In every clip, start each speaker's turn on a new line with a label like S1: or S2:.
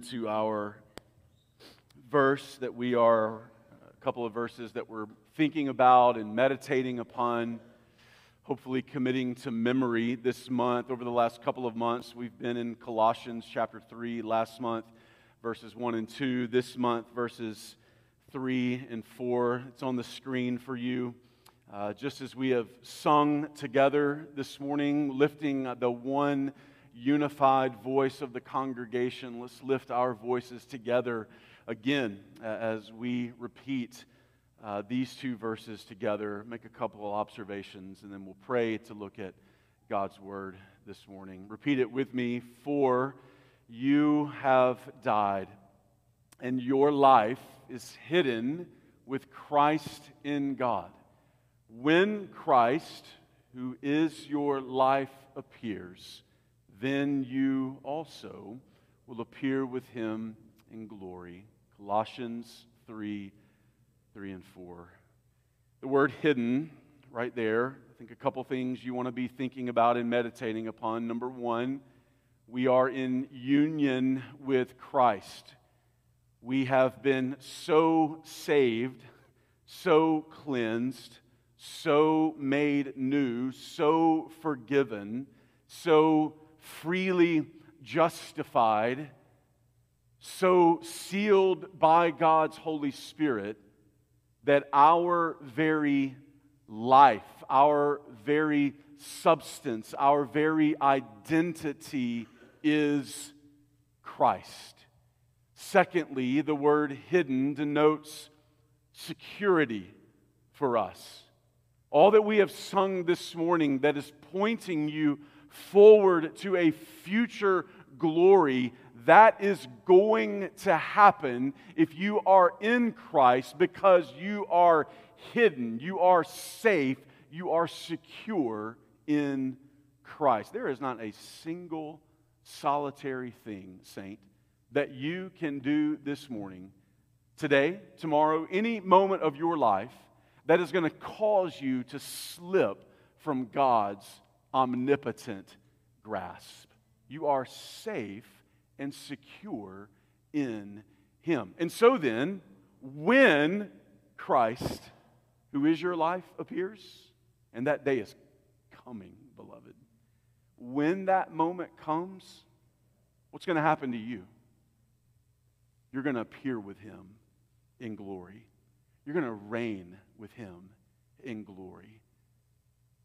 S1: to our verse that we are, a couple of verses that we're thinking about and meditating upon, hopefully committing to memory this month. Over the last couple of months, we've been in Colossians chapter 3, last month, verses 1 and 2, this month, verses 3 and 4. It's on the screen for you. Uh, just as we have sung together this morning, lifting the one unified voice of the congregation. Let's lift our voices together again as we repeat uh, these two verses together, make a couple of observations, and then we'll pray to look at God's word this morning. Repeat it with me For you have died, and your life is hidden with Christ in God. When Christ, who is your life, appears, then you also will appear with him in glory. Colossians 3 3 and 4. The word hidden, right there, I think a couple things you want to be thinking about and meditating upon. Number one, we are in union with Christ. We have been so saved, so cleansed, so made new, so forgiven, so freely justified, so sealed by God's Holy Spirit that our very life, our very substance, our very identity is Christ. Secondly, the word hidden denotes security for us. All that we have sung this morning that is pointing you forward to a future glory that is going to happen if you are in Christ because you are hidden, you are safe, you are secure in Christ. There is not a single solitary thing, saint, that you can do this morning, today, tomorrow, any moment of your life that is going to cause you to slip from God's omnipotent grasp. You are safe and secure in Him. And so then, when Christ, who is your life, appears, and that day is coming, beloved, when that moment comes, what's going to happen to you? You're going to appear with Him in glory. You're going to reign with Him in glory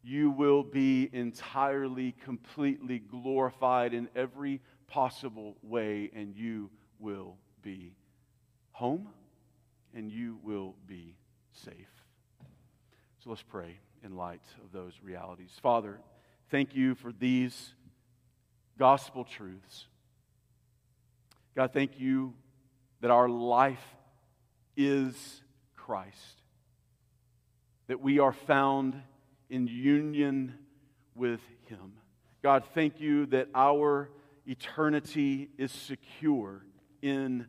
S1: you will be entirely, completely glorified in every possible way, and you will be home and you will be safe. So let's pray in light of those realities. Father, thank you for these gospel truths. God, thank you that our life is Christ, that we are found in union with Him. God, thank you that our eternity is secure in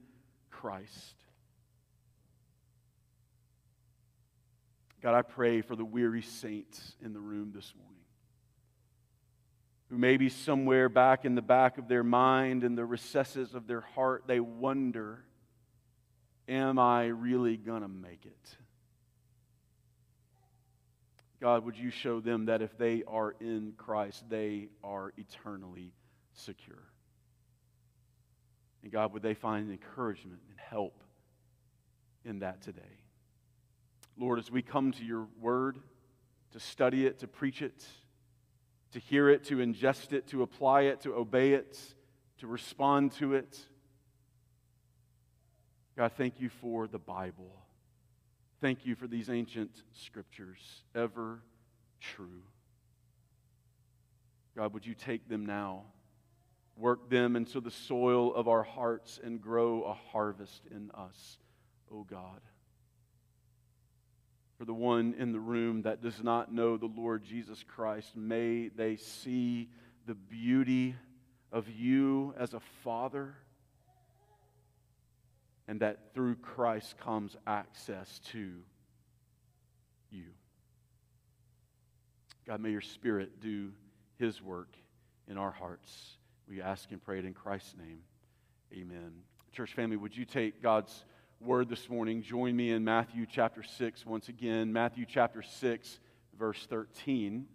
S1: Christ. God, I pray for the weary saints in the room this morning who maybe somewhere back in the back of their mind, in the recesses of their heart, they wonder, Am I really going to make it? God, would you show them that if they are in Christ, they are eternally secure? And God, would they find encouragement and help in that today? Lord, as we come to your word, to study it, to preach it, to hear it, to ingest it, to apply it, to obey it, to respond to it, God, thank you for the Bible. Thank you for these ancient scriptures, ever true. God, would you take them now, work them into the soil of our hearts, and grow a harvest in us, O oh God. For the one in the room that does not know the Lord Jesus Christ, may they see the beauty of you as a father and that through Christ comes access to you. God, may your Spirit do his work in our hearts. We ask and pray it in Christ's name. Amen Church family, would you take God's word this morning? Join me in Matthew chapter 6 once again. Matthew chapter 6, verse 13.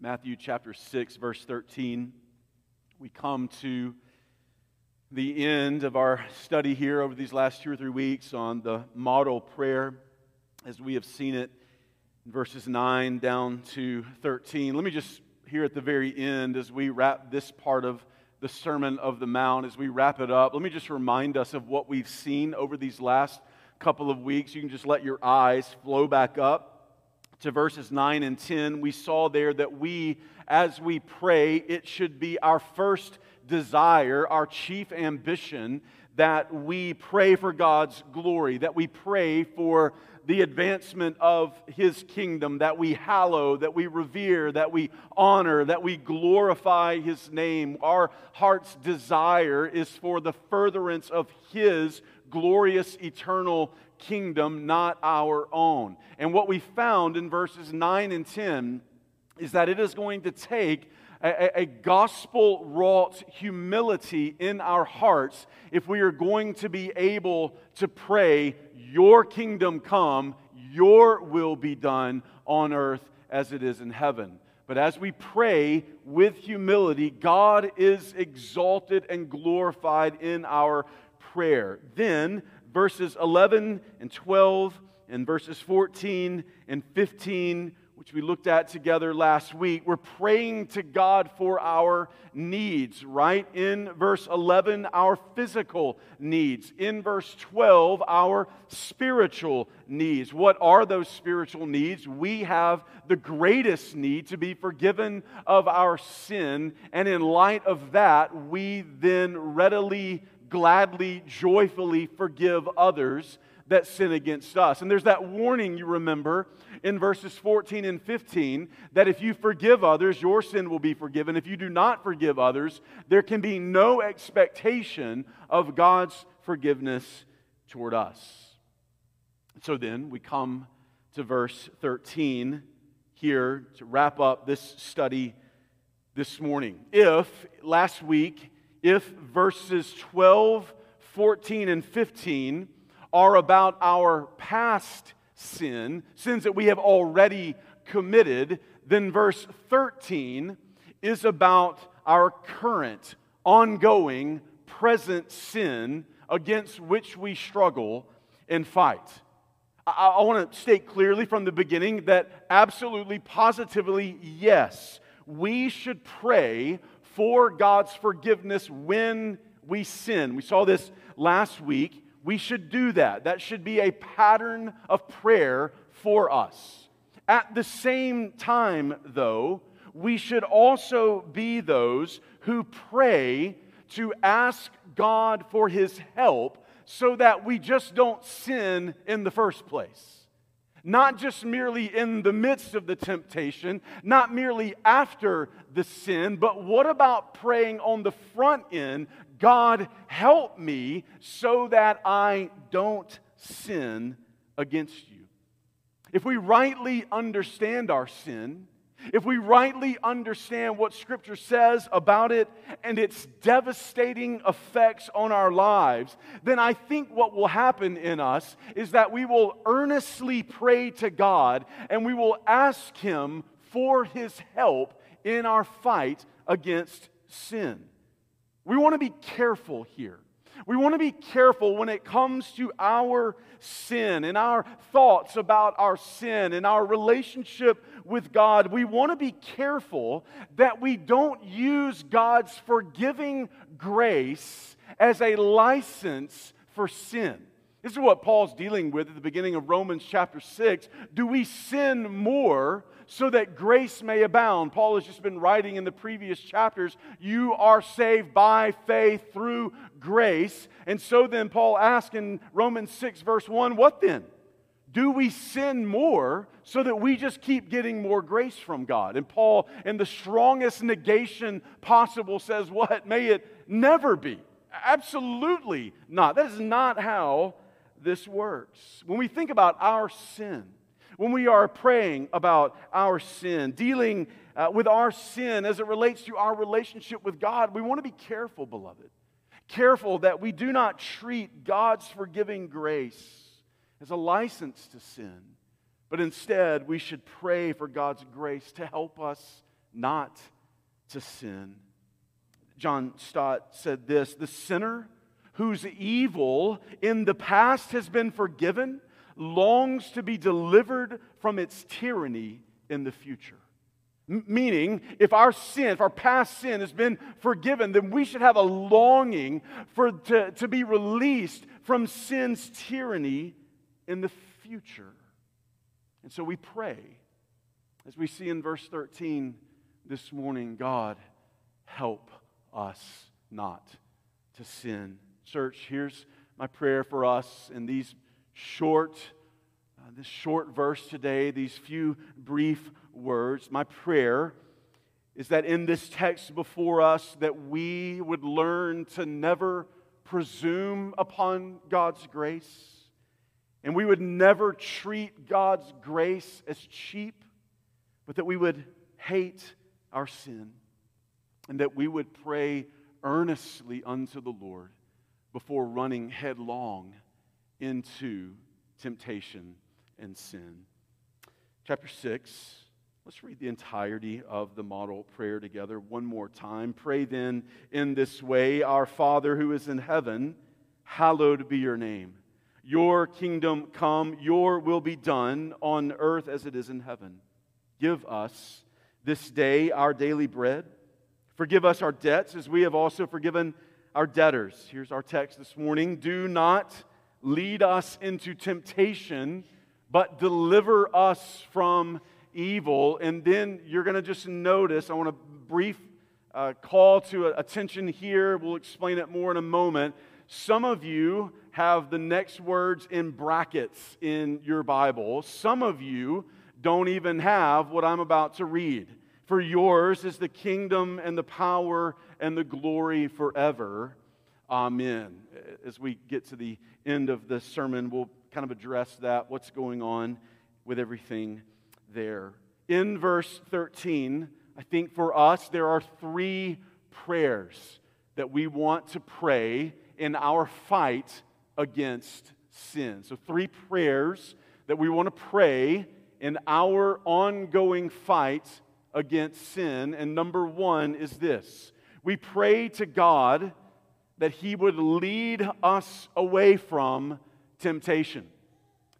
S1: Matthew chapter 6, verse 13. We come to the end of our study here over these last two or three weeks on the model prayer as we have seen it verses 9 down to 13. Let me just here at the very end as we wrap this part of the Sermon of the Mount, as we wrap it up, let me just remind us of what we've seen over these last couple of weeks. You can just let your eyes flow back up to verses 9 and 10. We saw there that we, as we pray, it should be our first desire, our chief ambition, that we pray for God's glory, that we pray for the advancement of his kingdom, that we hallow, that we revere, that we honor, that we glorify his name. Our heart's desire is for the furtherance of his glorious eternal kingdom, not our own. And what we found in verses 9 and 10 is that it is going to take a, a gospel wrought humility in our hearts if we are going to be able to pray, Your kingdom come, Your will be done on earth as it is in heaven. But as we pray with humility, God is exalted and glorified in our prayer. Then, verses 11 and 12 and verses 14 and 15 which we looked at together last week, we're praying to God for our needs, right? In verse 11, our physical needs. In verse 12, our spiritual needs. What are those spiritual needs? We have the greatest need to be forgiven of our sin, and in light of that, we then readily, gladly, joyfully forgive others that sin against us. And there's that warning you remember in verses 14 and 15 that if you forgive others, your sin will be forgiven. If you do not forgive others, there can be no expectation of God's forgiveness toward us. So then we come to verse 13 here to wrap up this study this morning. If, last week, if verses 12, 14, and 15 are about our past sin, sins that we have already committed, then verse 13 is about our current, ongoing, present sin against which we struggle and fight. I, I want to state clearly from the beginning that absolutely, positively, yes, we should pray for God's forgiveness when we sin. We saw this last week we should do that. That should be a pattern of prayer for us. At the same time, though, we should also be those who pray to ask God for His help so that we just don't sin in the first place. Not just merely in the midst of the temptation, not merely after the sin, but what about praying on the front end God, help me so that I don't sin against you. If we rightly understand our sin, if we rightly understand what Scripture says about it and its devastating effects on our lives, then I think what will happen in us is that we will earnestly pray to God and we will ask Him for His help in our fight against sin. We want to be careful here. We want to be careful when it comes to our sin and our thoughts about our sin and our relationship with God. We want to be careful that we don't use God's forgiving grace as a license for sin. This is what Paul's dealing with at the beginning of Romans chapter 6. Do we sin more so that grace may abound. Paul has just been writing in the previous chapters, you are saved by faith through grace. And so then Paul asks in Romans 6, verse 1, what then? Do we sin more so that we just keep getting more grace from God? And Paul, in the strongest negation possible, says, What? May it never be. Absolutely not. That is not how this works. When we think about our sin, when we are praying about our sin, dealing uh, with our sin as it relates to our relationship with God, we want to be careful, beloved. Careful that we do not treat God's forgiving grace as a license to sin, but instead we should pray for God's grace to help us not to sin. John Stott said this The sinner whose evil in the past has been forgiven longs to be delivered from its tyranny in the future. Meaning, if our sin, if our past sin has been forgiven, then we should have a longing for, to, to be released from sin's tyranny in the future. And so we pray, as we see in verse 13 this morning God, help us not to sin. Church, here's my prayer for us in these short, uh, this short verse today, these few brief words. My prayer is that in this text before us that we would learn to never presume upon God's grace and we would never treat God's grace as cheap, but that we would hate our sin and that we would pray earnestly unto the Lord before running headlong into temptation and sin. Chapter 6, let's read the entirety of the model prayer together one more time. Pray then in this way Our Father who is in heaven, hallowed be your name. Your kingdom come, your will be done on earth as it is in heaven. Give us this day our daily bread. Forgive us our debts as we have also forgiven our debtors. Here's our text this morning. Do not lead us into temptation, but deliver us from evil. And then you're going to just notice, I want a brief uh, call to attention here. We'll explain it more in a moment. Some of you have the next words in brackets in your Bible. Some of you don't even have what I'm about to read. For yours is the kingdom and the power and the glory forever. Amen. As we get to the end of the sermon, we'll kind of address that, what's going on with everything there. In verse 13, I think for us, there are three prayers that we want to pray in our fight against sin. So, three prayers that we want to pray in our ongoing fight against sin. And number one is this we pray to God that He would lead us away from temptation.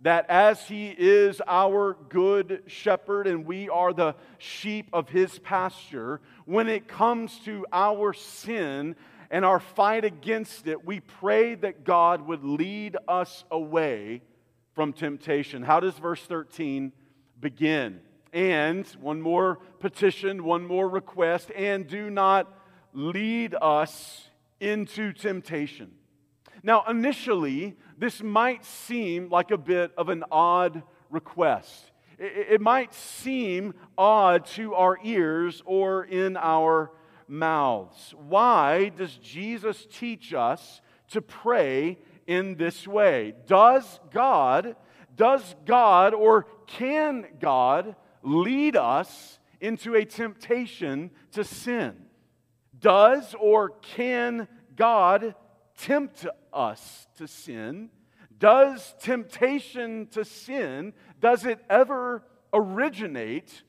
S1: That as He is our good shepherd and we are the sheep of His pasture, when it comes to our sin and our fight against it, we pray that God would lead us away from temptation. How does verse 13 begin? And one more petition, one more request, and do not lead us into temptation. Now, initially, this might seem like a bit of an odd request. It, might seem odd to our ears or in our mouths. Why does Jesus teach us to pray in this way? Does God, does God or can God lead us into a temptation to sin? Does or can God tempt us to sin? Does temptation to sin, does it ever originate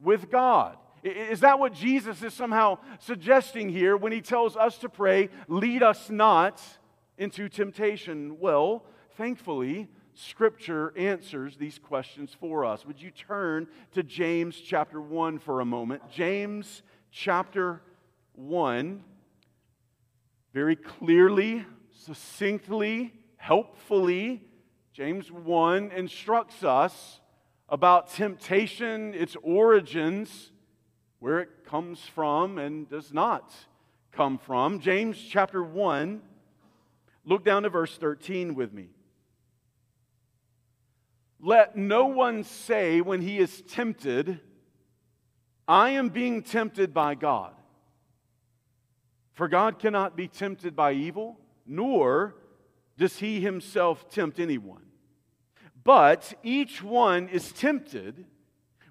S1: with God? Is that what Jesus is somehow suggesting here when he tells us to pray, lead us not into temptation? Well, thankfully, Scripture answers these questions for us. Would you turn to James chapter 1 for a moment? James chapter 1, very clearly, succinctly, helpfully, James 1 instructs us about temptation, its origins, where it comes from and does not come from. James chapter 1, look down to verse 13 with me. Let no one say when he is tempted, I am being tempted by God. For God cannot be tempted by evil, nor does he himself tempt anyone. But each one is tempted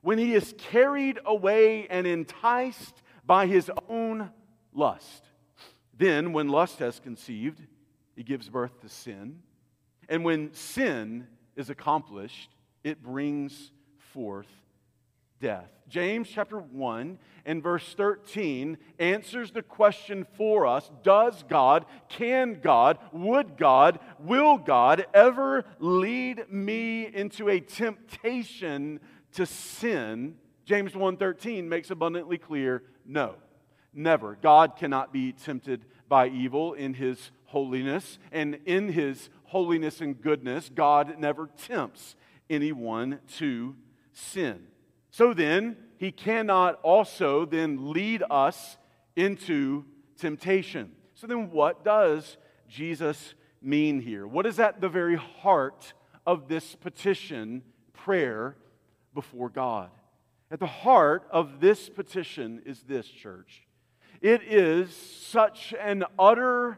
S1: when he is carried away and enticed by his own lust. Then, when lust has conceived, it gives birth to sin. And when sin is accomplished, it brings forth death. James chapter 1 and verse 13 answers the question for us Does God, can God, would God, will God ever lead me into a temptation to sin? James 1:13 makes abundantly clear no. Never. God cannot be tempted by evil in his holiness, and in his holiness and goodness, God never tempts anyone to sin. So then, he cannot also then lead us into temptation. So then, what does Jesus mean here? What is at the very heart of this petition, prayer before God? At the heart of this petition is this, church. It is such an utter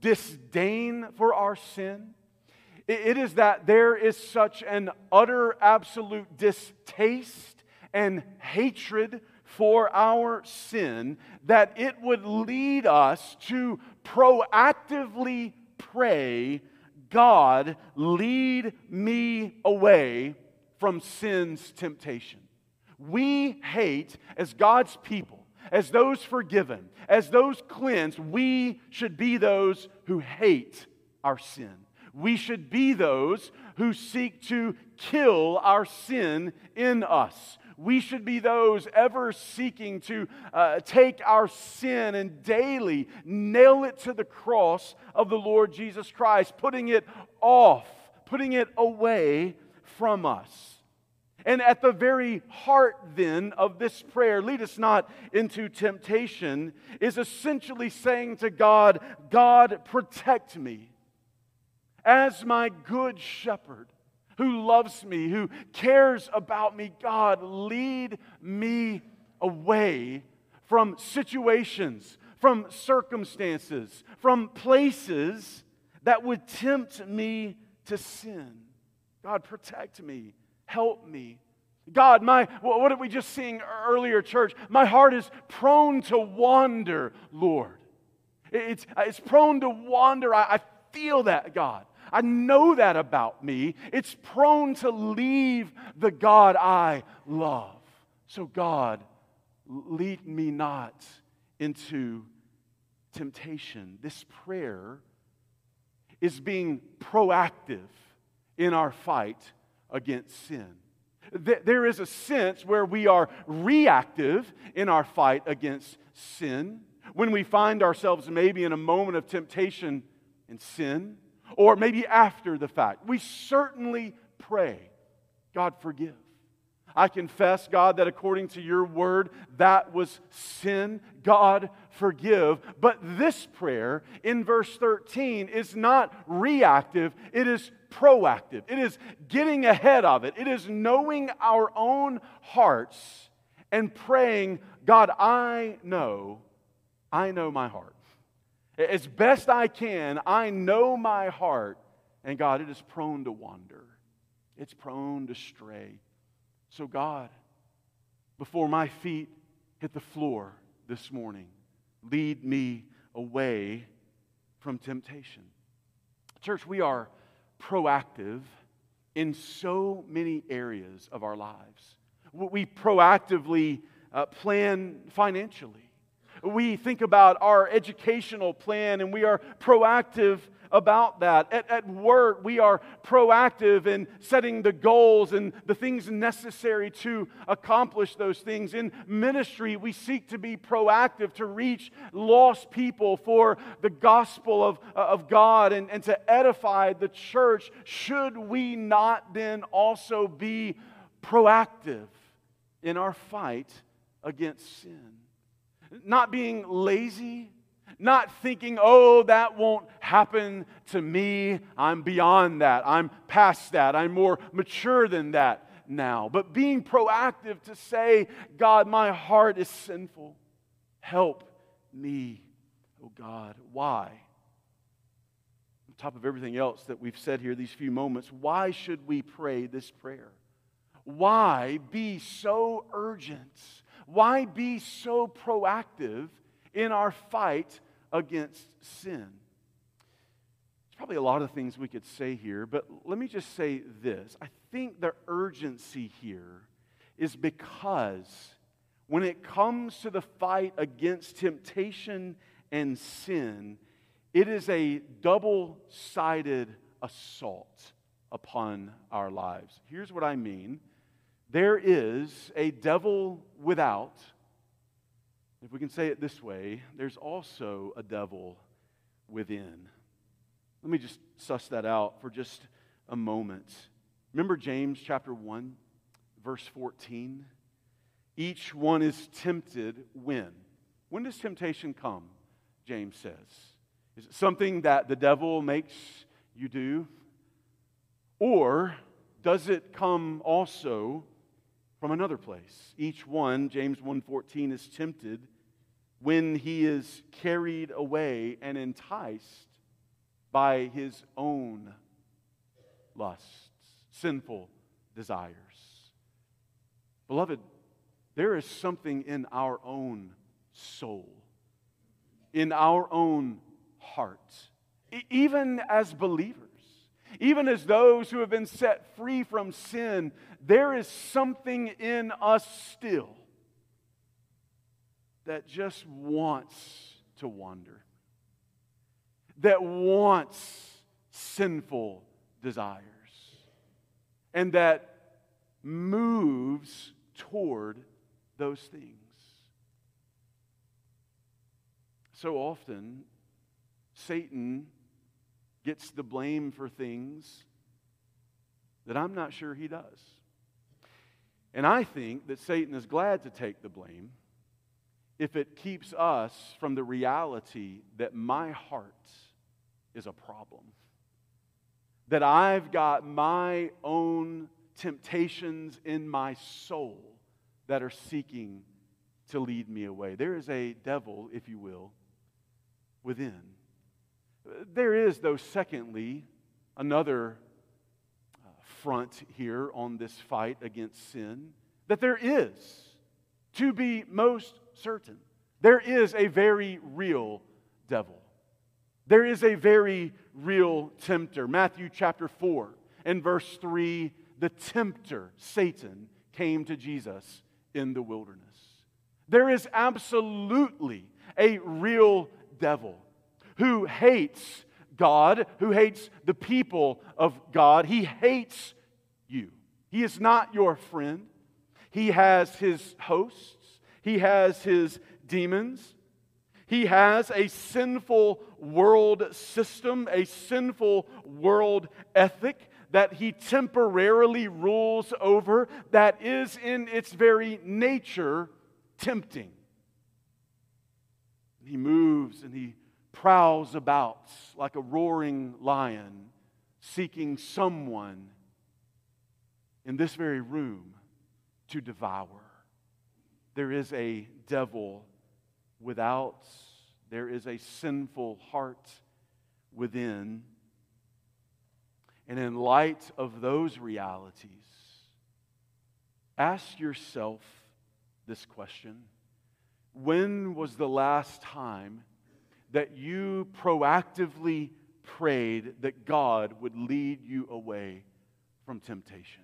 S1: disdain for our sin. It is that there is such an utter, absolute distaste and hatred for our sin that it would lead us to proactively pray, God, lead me away from sin's temptation. We hate, as God's people, as those forgiven, as those cleansed, we should be those who hate our sin. We should be those who seek to kill our sin in us we should be those ever seeking to uh, take our sin and daily nail it to the cross of the Lord Jesus Christ, putting it off, putting it away from us. And at the very heart, then, of this prayer, lead us not into temptation, is essentially saying to God, God, protect me as my good shepherd who loves me, who cares about me. God, lead me away from situations, from circumstances, from places that would tempt me to sin. God, protect me, help me. God, my what did we just sing earlier, church? My heart is prone to wander, Lord. It's, it's prone to wander. I, I feel that, God. I know that about me. It's prone to leave the God I love. So, God, lead me not into temptation. This prayer is being proactive in our fight against sin. There is a sense where we are reactive in our fight against sin. When we find ourselves maybe in a moment of temptation and sin, or maybe after the fact. We certainly pray, God, forgive. I confess, God, that according to your word, that was sin. God, forgive. But this prayer in verse 13 is not reactive, it is proactive. It is getting ahead of it. It is knowing our own hearts and praying, God, I know, I know my heart. As best I can, I know my heart, and God, it is prone to wander, it's prone to stray. So, God, before my feet hit the floor this morning, lead me away from temptation. Church, we are proactive in so many areas of our lives. We proactively uh, plan financially we think about our educational plan and we are proactive about that. At, at work, we are proactive in setting the goals and the things necessary to accomplish those things. In ministry, we seek to be proactive to reach lost people for the gospel of, uh, of God and, and to edify the church. Should we not then also be proactive in our fight against sin? Not being lazy, not thinking, oh, that won't happen to me. I'm beyond that. I'm past that. I'm more mature than that now. But being proactive to say, God, my heart is sinful. Help me, oh God. Why? on top of everything else that we've said here these few moments, why should we pray this prayer? Why be so urgent? Why be so proactive in our fight against sin? There's probably a lot of things we could say here, but let me just say this. I think the urgency here is because when it comes to the fight against temptation and sin, it is a double sided assault upon our lives. Here's what I mean there is a devil without. If we can say it this way, there's also a devil within. Let me just suss that out for just a moment. Remember James chapter 1, verse 14? Each one is tempted when? When does temptation come? James says. Is it something that the devil makes you do? Or does it come also from another place? Each one, James 1:14 is tempted when he is carried away and enticed by his own lusts, sinful desires. Beloved, there is something in our own soul, in our own heart, even as believers, even as those who have been set free from sin, there is something in us still that just wants to wander, that wants sinful desires, and that moves toward those things. So often, Satan gets the blame for things that I'm not sure he does. And I think that Satan is glad to take the blame if it keeps us from the reality that my heart is a problem. That I've got my own temptations in my soul that are seeking to lead me away. There is a devil, if you will, within. There is, though, secondly, another uh, front here on this fight against sin that there is, to be most certain, there is a very real devil. There is a very real tempter. Matthew chapter 4 and verse 3 the tempter, Satan, came to Jesus in the wilderness. There is absolutely a real devil who hates God, who hates the people of God. He hates you. He is not your friend. He has his hosts, he has his demons. He has a sinful world system, a sinful world ethic that he temporarily rules over that is in its very nature tempting. He moves and he prowls about like a roaring lion, seeking someone in this very room to devour. There is a devil without, there is a sinful heart within. And in light of those realities, ask yourself this question When was the last time that you proactively prayed that God would lead you away from temptation?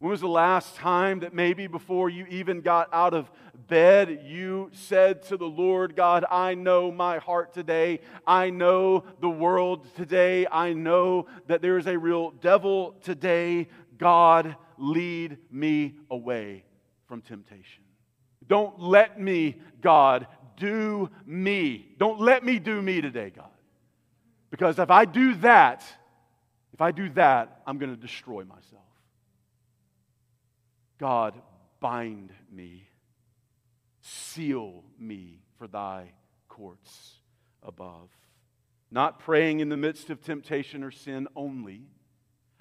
S1: When was the last time that maybe before you even got out of bed, you said to the Lord God, I know my heart today. I know the world today. I know that there is a real devil today. God, lead me away from temptation. Don't let me, God, do me. Don't let me do me today, God. Because if I do that, if I do that, I'm going to destroy myself. God, bind me, seal me for thy courts above. Not praying in the midst of temptation or sin only,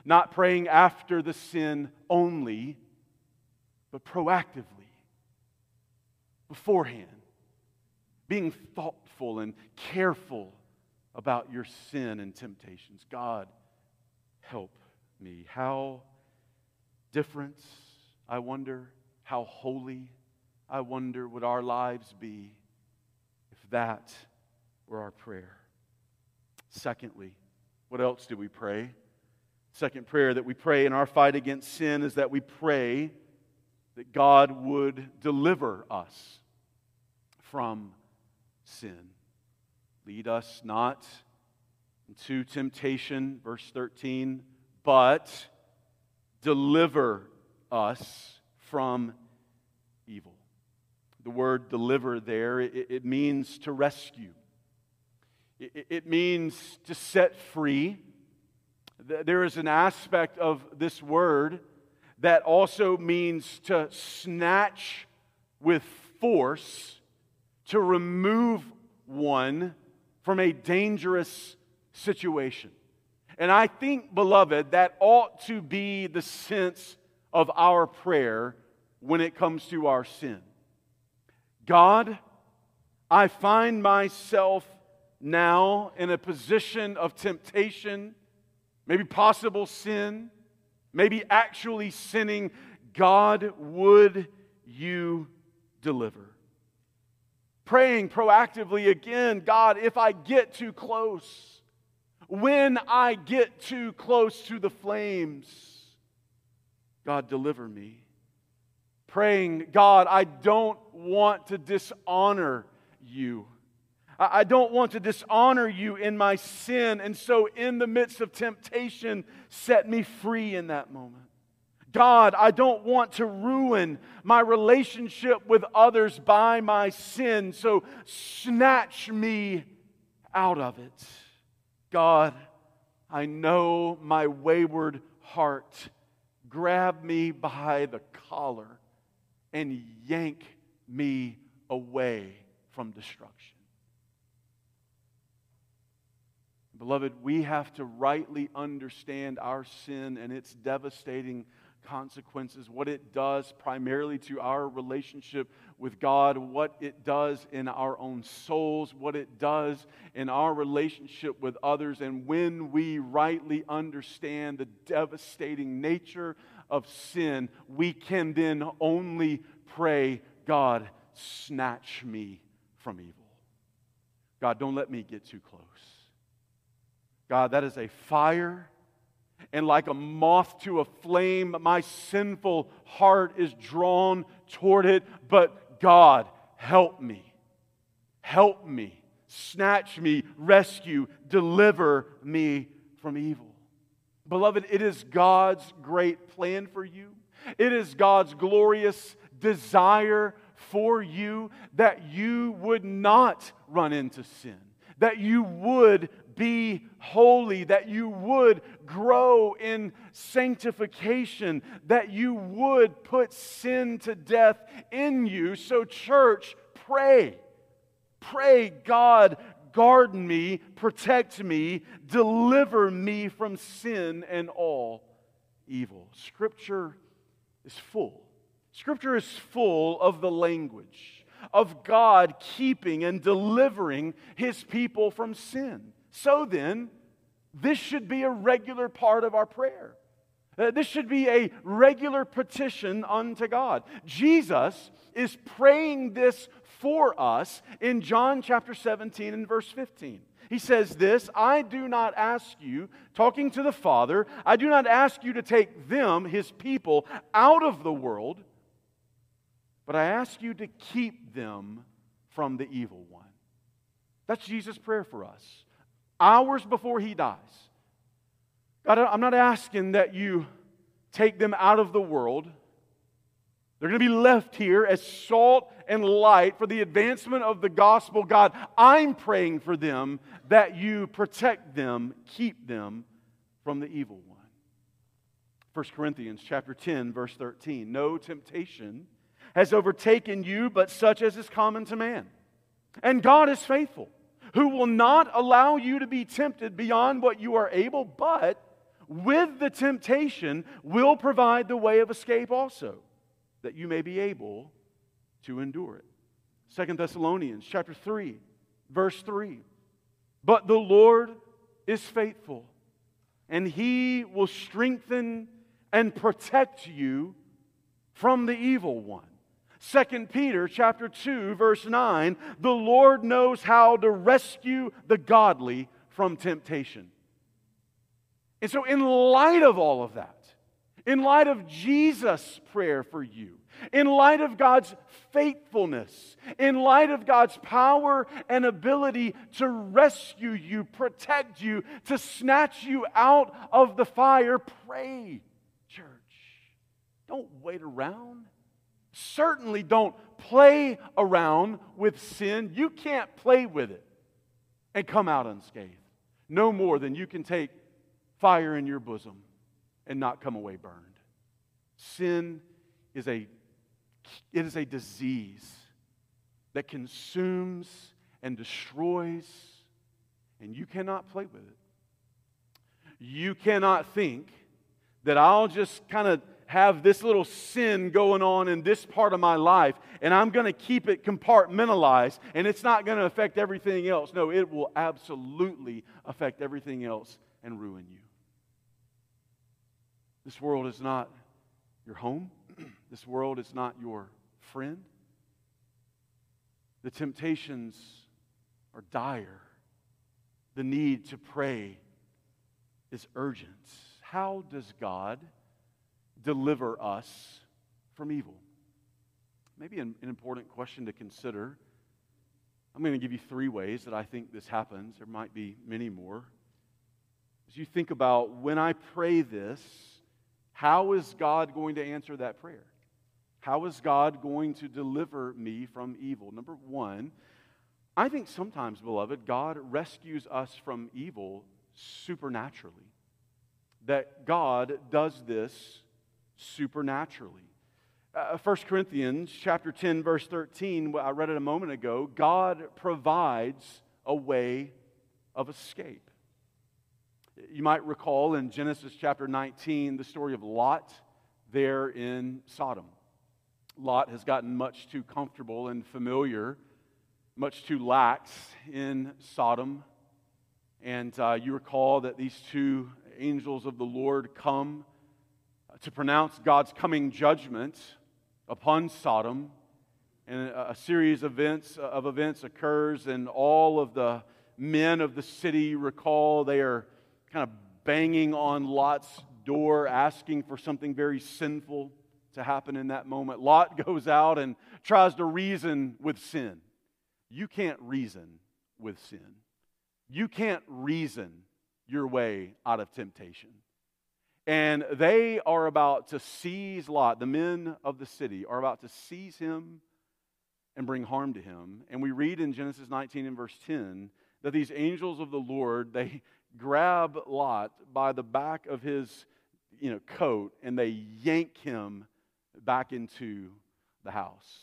S1: not praying after the sin only, but proactively, beforehand, being thoughtful and careful about your sin and temptations. God, help me. How different, I wonder, how holy, I wonder, would our lives be if that were our prayer. Secondly, what else do we pray? Second prayer that we pray in our fight against sin is that we pray that God would deliver us from sin. Lead us not into temptation, verse 13, but deliver us from evil. The word deliver there, it, it means to rescue, it, it means to set free. There is an aspect of this word that also means to snatch with force, to remove one from a dangerous situation. And I think, beloved, that ought to be the sense of our prayer when it comes to our sin. God, I find myself now in a position of temptation, maybe possible sin, maybe actually sinning. God, would you deliver? Praying proactively again, God, if I get too close, when I get too close to the flames, God, deliver me. Praying, God, I don't want to dishonor you. I don't want to dishonor you in my sin. And so, in the midst of temptation, set me free in that moment. God, I don't want to ruin my relationship with others by my sin. So, snatch me out of it. God, I know my wayward heart. Grab me by the collar and yank me away from destruction. Beloved, we have to rightly understand our sin and its devastating consequences, what it does primarily to our relationship with God, what it does in our own souls, what it does in our relationship with others. And when we rightly understand the devastating nature of sin, we can then only pray, God, snatch me from evil. God, don't let me get too close. God, that is a fire and like a moth to a flame, my sinful heart is drawn toward it. But God, help me. Help me. Snatch me, rescue, deliver me from evil. Beloved, it is God's great plan for you. It is God's glorious desire for you that you would not run into sin, that you would be holy, that you would grow in sanctification, that you would put sin to death in you. So, church, pray. Pray, God, guard me, protect me, deliver me from sin and all evil. Scripture is full. Scripture is full of the language of God keeping and delivering his people from sin. So then, this should be a regular part of our prayer. Uh, this should be a regular petition unto God. Jesus is praying this for us in John chapter 17 and verse 15. He says this I do not ask you, talking to the Father, I do not ask you to take them, his people, out of the world, but I ask you to keep them from the evil one. That's Jesus' prayer for us hours before he dies. God, I'm not asking that you take them out of the world. They're going to be left here as salt and light for the advancement of the gospel. God, I'm praying for them that you protect them, keep them from the evil one. 1 Corinthians chapter 10 verse 13. No temptation has overtaken you but such as is common to man. And God is faithful who will not allow you to be tempted beyond what you are able, but with the temptation will provide the way of escape also, that you may be able to endure it. Second Thessalonians chapter 3, verse 3. But the Lord is faithful, and he will strengthen and protect you from the evil one. 2 Peter chapter 2 verse 9 the Lord knows how to rescue the godly from temptation. And so in light of all of that, in light of Jesus' prayer for you, in light of God's faithfulness, in light of God's power and ability to rescue you, protect you, to snatch you out of the fire, pray, church. Don't wait around. Certainly don't play around with sin. You can't play with it and come out unscathed. No more than you can take fire in your bosom and not come away burned. Sin is a, it is a disease that consumes and destroys, and you cannot play with it. You cannot think that I'll just kind of have this little sin going on in this part of my life, and I'm going to keep it compartmentalized, and it's not going to affect everything else. No, it will absolutely affect everything else and ruin you. This world is not your home, this world is not your friend. The temptations are dire. The need to pray is urgent. How does God deliver us from evil? Maybe an, an important question to consider. I'm going to give you three ways that I think this happens. There might be many more. As you think about when I pray this, how is God going to answer that prayer? How is God going to deliver me from evil? Number one, I think sometimes, beloved, God rescues us from evil supernaturally. That God does this supernaturally. Uh, 1 Corinthians chapter 10 verse 13, I read it a moment ago, God provides a way of escape. You might recall in Genesis chapter 19 the story of Lot there in Sodom. Lot has gotten much too comfortable and familiar, much too lax in Sodom. And uh, you recall that these two angels of the Lord come to pronounce God's coming judgment upon Sodom. And a series of events, of events occurs, and all of the men of the city recall they are kind of banging on Lot's door, asking for something very sinful to happen in that moment. Lot goes out and tries to reason with sin. You can't reason with sin. You can't reason your way out of temptation. And they are about to seize Lot. The men of the city are about to seize him and bring harm to him. And we read in Genesis 19 and verse 10 that these angels of the Lord, they grab Lot by the back of his you know, coat and they yank him back into the house.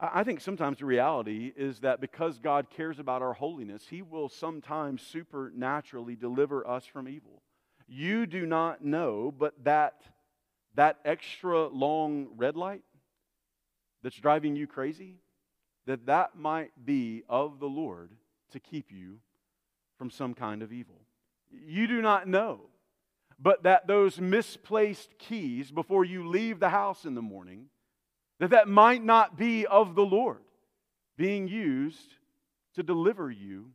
S1: I think sometimes the reality is that because God cares about our holiness, He will sometimes supernaturally deliver us from evil. You do not know, but that, that extra long red light that's driving you crazy, that that might be of the Lord to keep you from some kind of evil. You do not know, but that those misplaced keys before you leave the house in the morning, that that might not be of the Lord being used to deliver you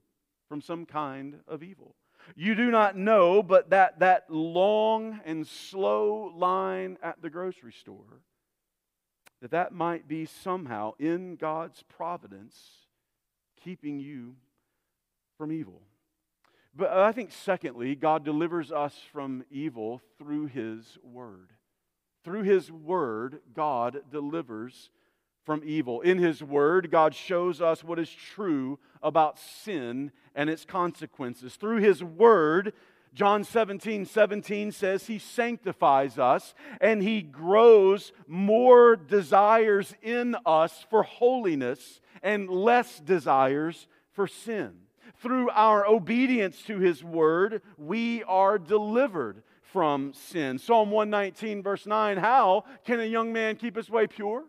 S1: from some kind of evil. You do not know, but that that long and slow line at the grocery store, that that might be somehow in God's providence keeping you from evil. But I think, secondly, God delivers us from evil through His Word. Through His Word, God delivers from evil. In His Word, God shows us what is true about sin and its consequences. Through His Word, John 17, 17 says He sanctifies us and He grows more desires in us for holiness and less desires for sin through our obedience to his word, we are delivered from sin. Psalm 119, verse 9 How can a young man keep his way pure?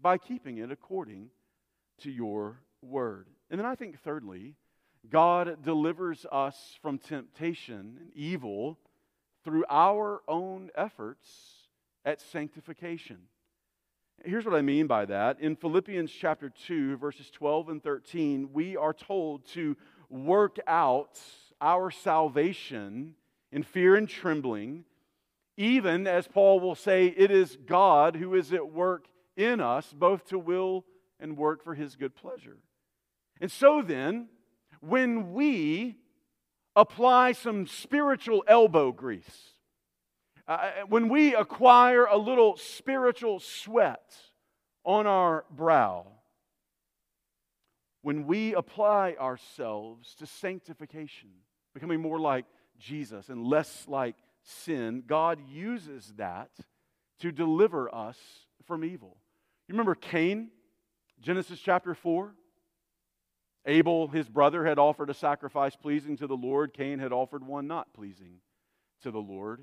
S1: By keeping it according to your word. And then I think, thirdly, God delivers us from temptation and evil through our own efforts at sanctification. Here's what I mean by that. In Philippians chapter 2, verses 12 and 13, we are told to work out our salvation in fear and trembling, even as Paul will say, it is God who is at work in us, both to will and work for his good pleasure. And so then, when we apply some spiritual elbow grease, uh, uh, when we acquire a little spiritual sweat on our brow, when we apply ourselves to sanctification, becoming more like Jesus and less like sin, God uses that to deliver us from evil. You remember Cain, Genesis chapter 4? Abel, his brother, had offered a sacrifice pleasing to the Lord. Cain had offered one not pleasing to the Lord.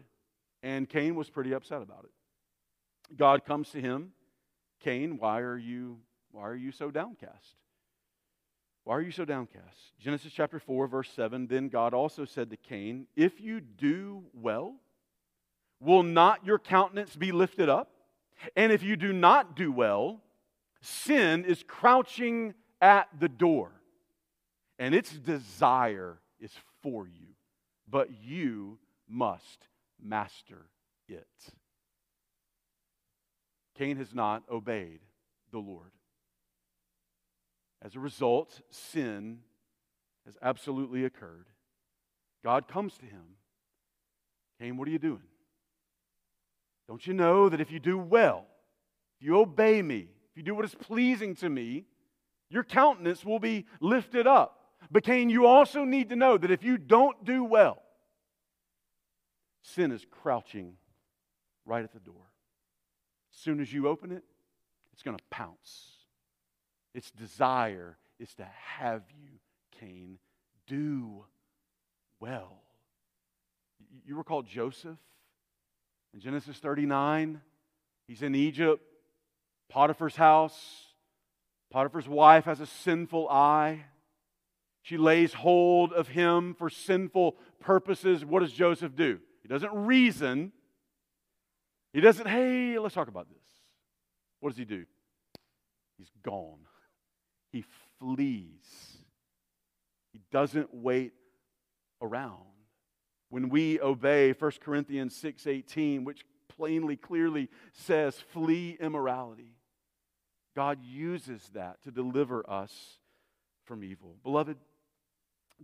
S1: And Cain was pretty upset about it. God comes to him, Cain, why are you why are you so downcast? Why are you so downcast? Genesis chapter 4 verse 7, then God also said to Cain, if you do well, will not your countenance be lifted up? And if you do not do well, sin is crouching at the door, and its desire is for you, but you must master it. Cain has not obeyed the Lord. As a result, sin has absolutely occurred. God comes to him. Cain, what are you doing? Don't you know that if you do well, if you obey me, if you do what is pleasing to me, your countenance will be lifted up. But Cain, you also need to know that if you don't do well, Sin is crouching right at the door. As soon as you open it, it's going to pounce. Its desire is to have you, Cain, do well. You recall Joseph in Genesis 39? He's in Egypt, Potiphar's house. Potiphar's wife has a sinful eye. She lays hold of him for sinful purposes. What does Joseph do? He doesn't reason. He doesn't, hey, let's talk about this. What does he do? He's gone. He flees. He doesn't wait around. When we obey 1 Corinthians 6:18, which plainly clearly says flee immorality, God uses that to deliver us from evil. Beloved,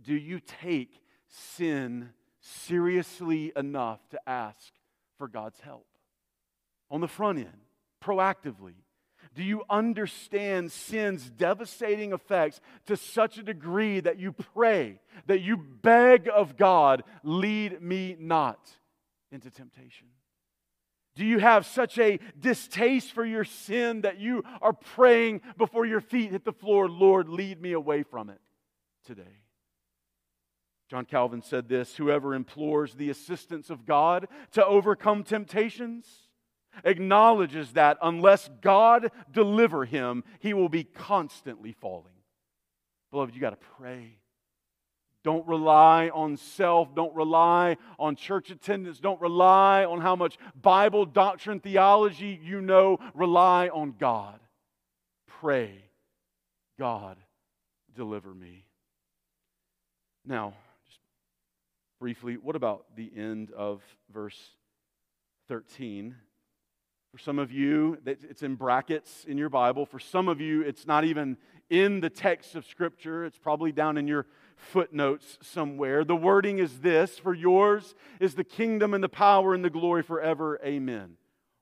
S1: do you take sin seriously enough to ask for God's help? On the front end, proactively. Do you understand sin's devastating effects to such a degree that you pray, that you beg of God, lead me not into temptation? Do you have such a distaste for your sin that you are praying before your feet hit the floor, Lord, lead me away from it today? John Calvin said this Whoever implores the assistance of God to overcome temptations acknowledges that unless God deliver him, he will be constantly falling. Beloved, you got to pray. Don't rely on self. Don't rely on church attendance. Don't rely on how much Bible doctrine, theology you know. Rely on God. Pray, God, deliver me. Now, briefly, what about the end of verse 13? For some of you, it's in brackets in your Bible. For some of you, it's not even in the text of Scripture. It's probably down in your footnotes somewhere. The wording is this For yours is the kingdom and the power and the glory forever. Amen.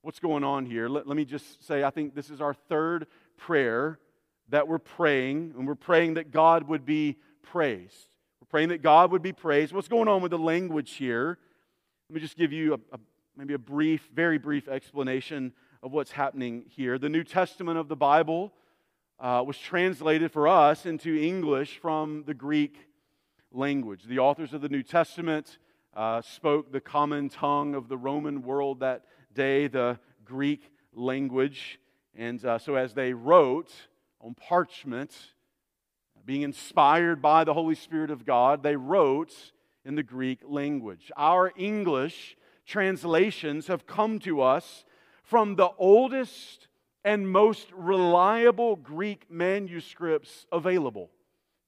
S1: What's going on here? Let, let me just say, I think this is our third prayer that we're praying, and we're praying that God would be praised praying that God would be praised. What's going on with the language here? Let me just give you a, a, maybe a brief, very brief explanation of what's happening here. The New Testament of the Bible uh, was translated for us into English from the Greek language. The authors of the New Testament uh, spoke the common tongue of the Roman world that day, the Greek language. And uh, so as they wrote on parchment, being inspired by the Holy Spirit of God, they wrote in the Greek language. Our English translations have come to us from the oldest and most reliable Greek manuscripts available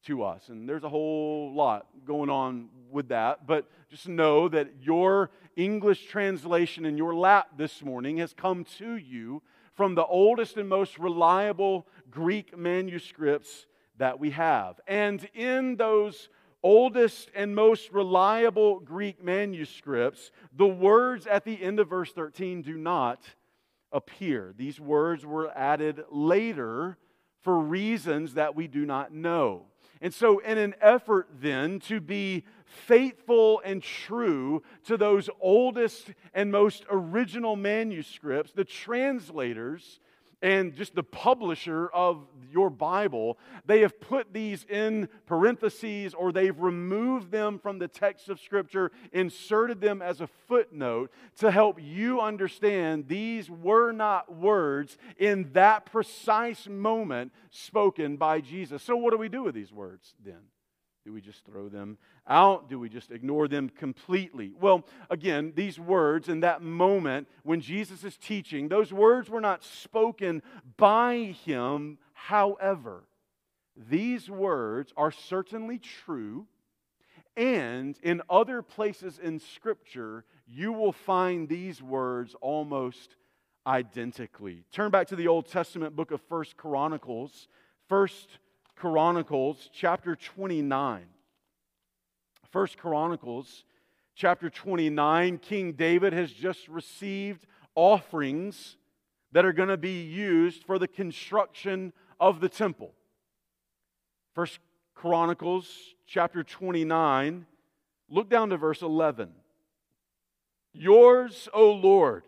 S1: to us. And there's a whole lot going on with that, but just know that your English translation in your lap this morning has come to you from the oldest and most reliable Greek manuscripts that we have. And in those oldest and most reliable Greek manuscripts, the words at the end of verse 13 do not appear. These words were added later for reasons that we do not know. And so, in an effort then to be faithful and true to those oldest and most original manuscripts, the translators and just the publisher of your Bible, they have put these in parentheses or they've removed them from the text of Scripture, inserted them as a footnote to help you understand these were not words in that precise moment spoken by Jesus. So, what do we do with these words then? Do we just throw them out? Do we just ignore them completely? Well, again, these words in that moment when Jesus is teaching, those words were not spoken by him. However, these words are certainly true. And in other places in Scripture, you will find these words almost identically. Turn back to the Old Testament book of First Chronicles. First Chronicles chapter 29. First Chronicles chapter 29, King David has just received offerings that are going to be used for the construction of the temple. First Chronicles chapter 29, look down to verse 11. Yours, O Lord,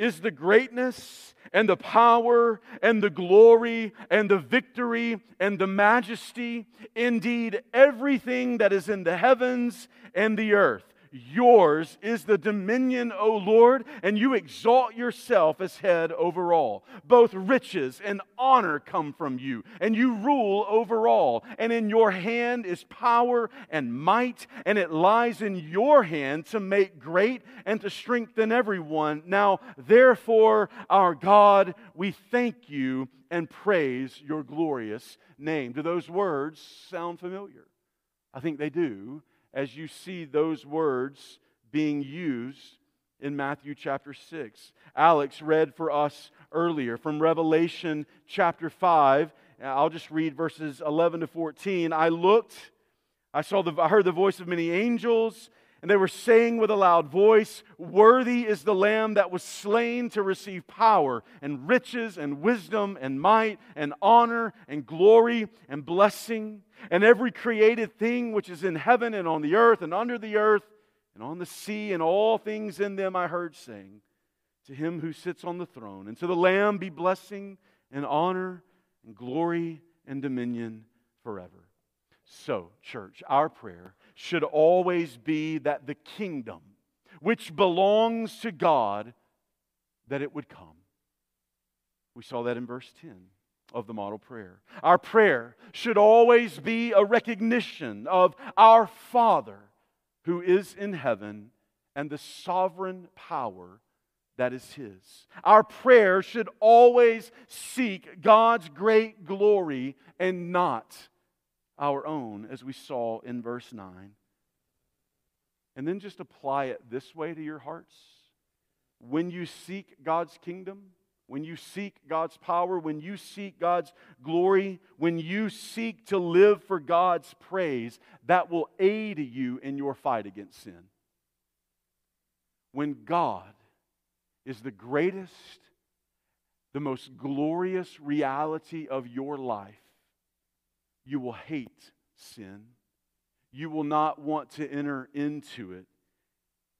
S1: is the greatness and the power and the glory and the victory and the majesty. Indeed, everything that is in the heavens and the earth Yours is the dominion, O Lord, and you exalt yourself as head over all. Both riches and honor come from you, and you rule over all. And in your hand is power and might, and it lies in your hand to make great and to strengthen everyone. Now, therefore, our God, we thank you and praise your glorious name. Do those words sound familiar? I think they do as you see those words being used in Matthew chapter 6. Alex read for us earlier from Revelation chapter 5. I'll just read verses 11 to 14. I looked, I saw the I heard the voice of many angels and they were saying with a loud voice, Worthy is the Lamb that was slain to receive power and riches and wisdom and might and honor and glory and blessing. And every created thing which is in heaven and on the earth and under the earth and on the sea and all things in them I heard saying, To him who sits on the throne and to the Lamb be blessing and honor and glory and dominion forever. So, church, our prayer should always be that the kingdom which belongs to God that it would come. We saw that in verse 10 of the model prayer. Our prayer should always be a recognition of our Father who is in heaven and the sovereign power that is His. Our prayer should always seek God's great glory and not our own, as we saw in verse 9. And then just apply it this way to your hearts. When you seek God's kingdom, when you seek God's power, when you seek God's glory, when you seek to live for God's praise, that will aid you in your fight against sin. When God is the greatest, the most glorious reality of your life, you will hate sin. You will not want to enter into it.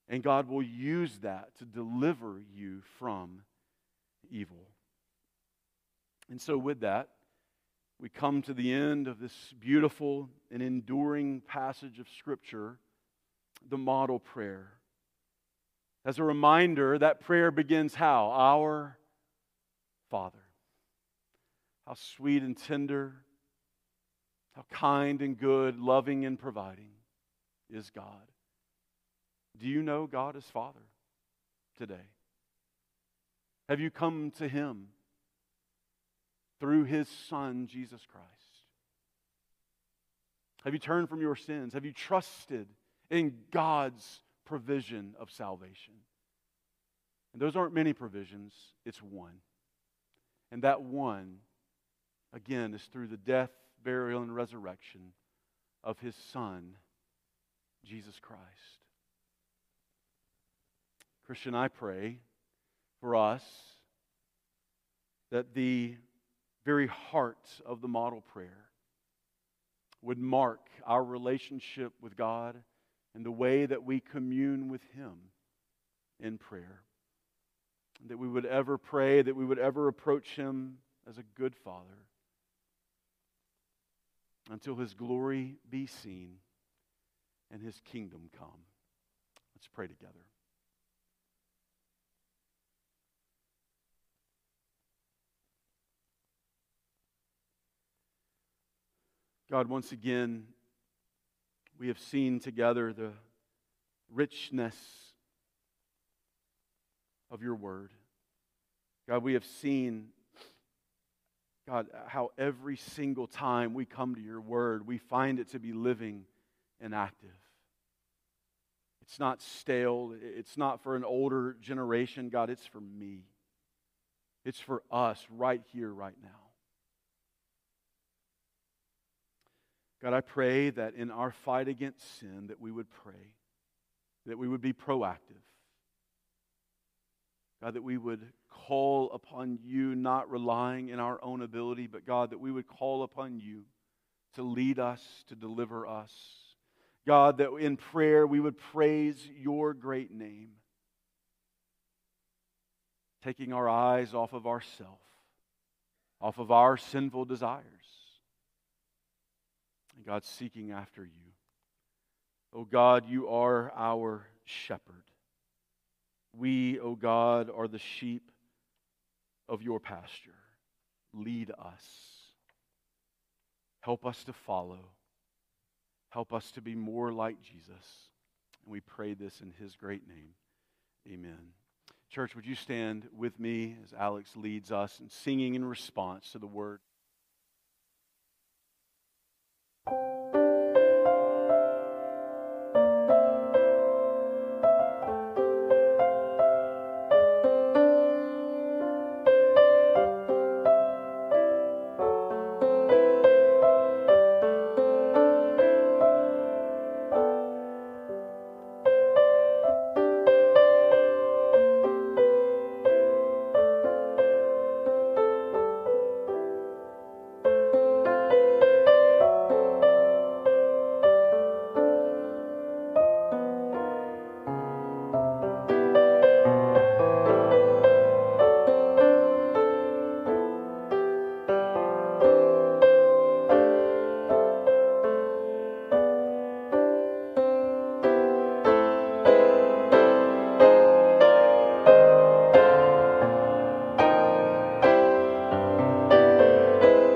S1: And God will use that to deliver you from evil. And so, with that, we come to the end of this beautiful and enduring passage of Scripture, the model prayer. As a reminder, that prayer begins how? Our Father. How sweet and tender how kind and good, loving and providing is God. Do you know God as Father today? Have you come to Him through His Son, Jesus Christ? Have you turned from your sins? Have you trusted in God's provision of salvation? And those aren't many provisions, it's one. And that one, again, is through the death, burial, and resurrection of His Son, Jesus Christ. Christian, I pray for us that the very heart of the model prayer would mark our relationship with God and the way that we commune with Him in prayer. That we would ever pray, that we would ever approach Him as a good Father until His glory be seen and His kingdom come. Let's pray together. God, once again, we have seen together the richness of your word. God, we have seen, God, how every single time we come to your word, we find it to be living and active. It's not stale, it's not for an older generation. God, it's for me. It's for us right here, right now. God, I pray that in our fight against sin that we would pray, that we would be proactive. God, that we would call upon you, not relying in our own ability, but God, that we would call upon you to lead us, to deliver us. God, that in prayer we would praise your great name, taking our eyes off of ourself, off of our sinful desires and God, seeking after you. Oh God, you are our shepherd. We, oh God, are the sheep of your pasture. Lead us. Help us to follow. Help us to be more like Jesus. And we pray this in his great name. Amen. Church, would you stand with me as Alex leads us in singing in response to the word?